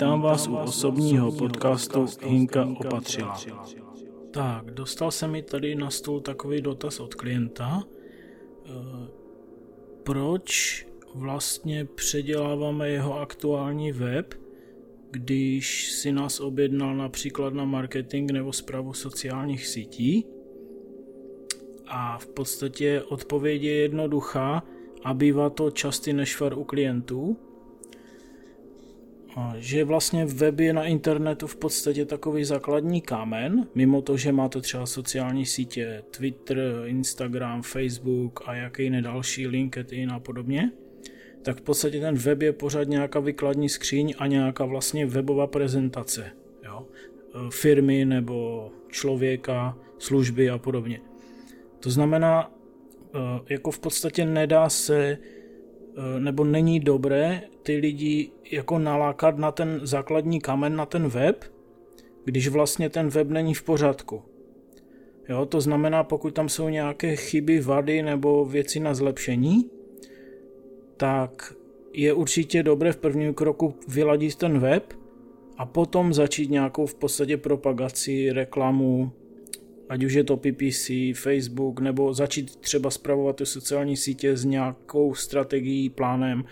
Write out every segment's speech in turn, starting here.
Vítám vás u osobního podcastu Hinka opatřila. Tak, dostal se mi tady na stůl takový dotaz od klienta. Eh, proč vlastně předěláváme jeho aktuální web, když si nás objednal například na marketing nebo zprávu sociálních sítí? A v podstatě odpověď je jednoduchá a bývá to častý nešvar u klientů, že vlastně web je na internetu v podstatě takový základní kámen, mimo to, že máte třeba sociální sítě, Twitter, Instagram, Facebook a jaký jiné další, LinkedIn a podobně, tak v podstatě ten web je pořád nějaká vykladní skříň a nějaká vlastně webová prezentace jo? firmy nebo člověka, služby a podobně. To znamená, eh, jako v podstatě nedá se Eh, nebo není dobré ty lidi jako nalákat na ten základní kamen, na ten web, když vlastně ten web není v pořádku. Jo, to znamená, pokud tam jsou nějaké chyby, vady nebo věci na zlepšení, tak je určitě dobré v prvním kroku vyladit ten web a potom začít nějakou v podstatě propagaci, reklamu, ať už je to PPC, Facebook, nebo začít třeba zpravovat ty sociální sítě s nějakou strategií, plánem,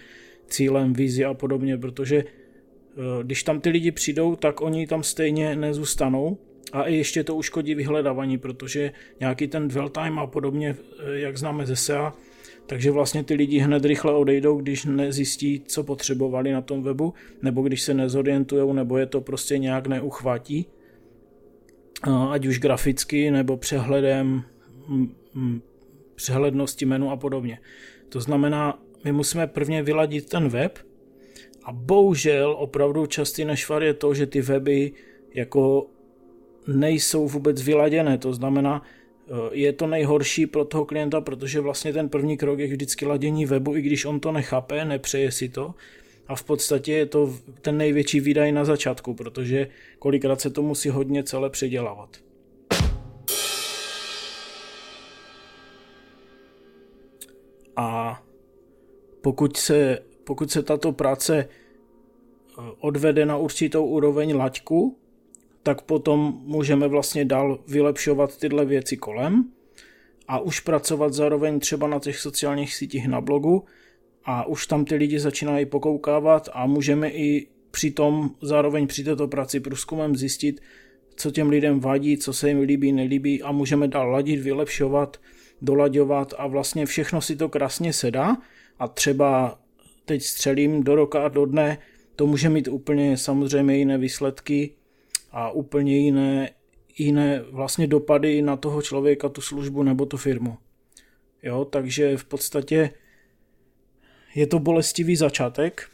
cílem, vizi a podobně, protože eh, když tam ty lidi přijdou, tak oni tam stejně nezůstanou a i ještě to uškodí vyhledávání, protože nějaký ten dwell time a podobně, eh, jak známe ze SEA, takže vlastně ty lidi hned rychle odejdou, když nezjistí, co potřebovali na tom webu, nebo když se nezorientují, nebo je to prostě nějak neuchvátí ať už graficky nebo přehledem, přehlednosti menu a podobně. To znamená, my musíme prvně vyladit ten web a bohužel opravdu častý nešvar je to, že ty weby jako nejsou vůbec vyladěné, to znamená, e, je to nejhorší pro toho klienta, protože vlastně ten první krok je vždycky ladění webu, i když on to nechápe, nepřeje si to, a v podstatě je to ten největší výdaj na začátku, protože kolikrát se to musí hodně celé předělávat. A pokud se, pokud se tato práce eh, odvede na určitou úroveň laťku, tak potom můžeme vlastně dál vylepšovat tyhle věci kolem a už pracovat zároveň třeba na těch sociálních sítích na blogu, a už tam ty lidi začínají pokoukávat a můžeme i přitom zároveň při této práci průzkumem zjistit, co těm lidem vadí, co se jim líbí, nelíbí a můžeme dál ladit, vylepšovat, dolaďovat a vlastně všechno si to krásně sedá a třeba teď střelím do roka a do dne, to může mít úplně samozřejmě jiné výsledky a úplně jiné, jiné vlastně dopady na toho člověka, tu službu nebo tu firmu. Jo, takže v podstatě je to bolestivý začátek,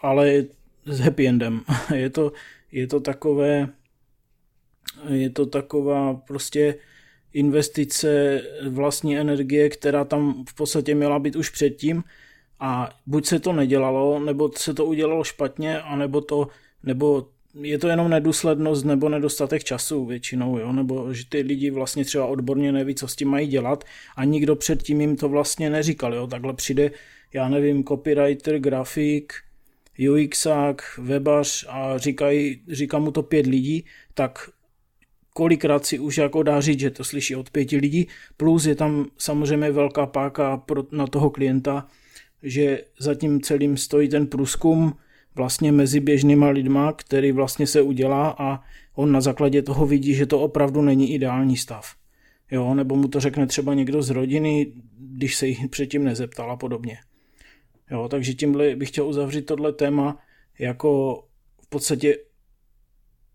ale s happy endem. Je to, je to takové, je to taková prostě investice vlastní energie, která tam v podstatě měla být už předtím a buď se to nedělalo, nebo se to udělalo špatně, anebo to, nebo je to jenom nedůslednost nebo nedostatek času většinou, jo? nebo že ty lidi vlastně třeba odborně neví, co s tím mají dělat a nikdo předtím jim to vlastně neříkal. Jo? Takhle přijde já nevím, copywriter, grafik, UXák, webař a říkají, říká mu to pět lidí, tak kolikrát si už jako dá říct, že to slyší od pěti lidí, plus je tam samozřejmě velká páka pro, na toho klienta, že za tím celým stojí ten průzkum vlastně mezi běžnýma lidma, který vlastně se udělá a on na základě toho vidí, že to opravdu není ideální stav. Jo, nebo mu to řekne třeba někdo z rodiny, když se jich předtím nezeptal a podobně. Jo, takže tímhle bych chtěl uzavřít tohle téma jako v podstatě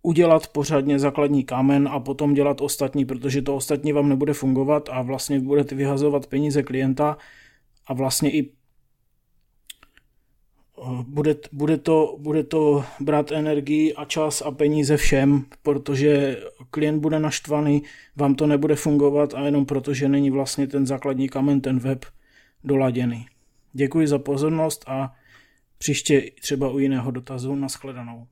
udělat pořádně základní kámen a potom dělat ostatní, protože to ostatní vám nebude fungovat a vlastně budete vyhazovat peníze klienta a vlastně i eh, bude, bude, to, bude to brát energii a čas a peníze všem, protože klient bude naštvaný, vám to nebude fungovat a jenom protože není vlastně ten základní kamen, ten web doladěný. Děkuji za pozornost a příště třeba u jiného dotazu. Naschledanou.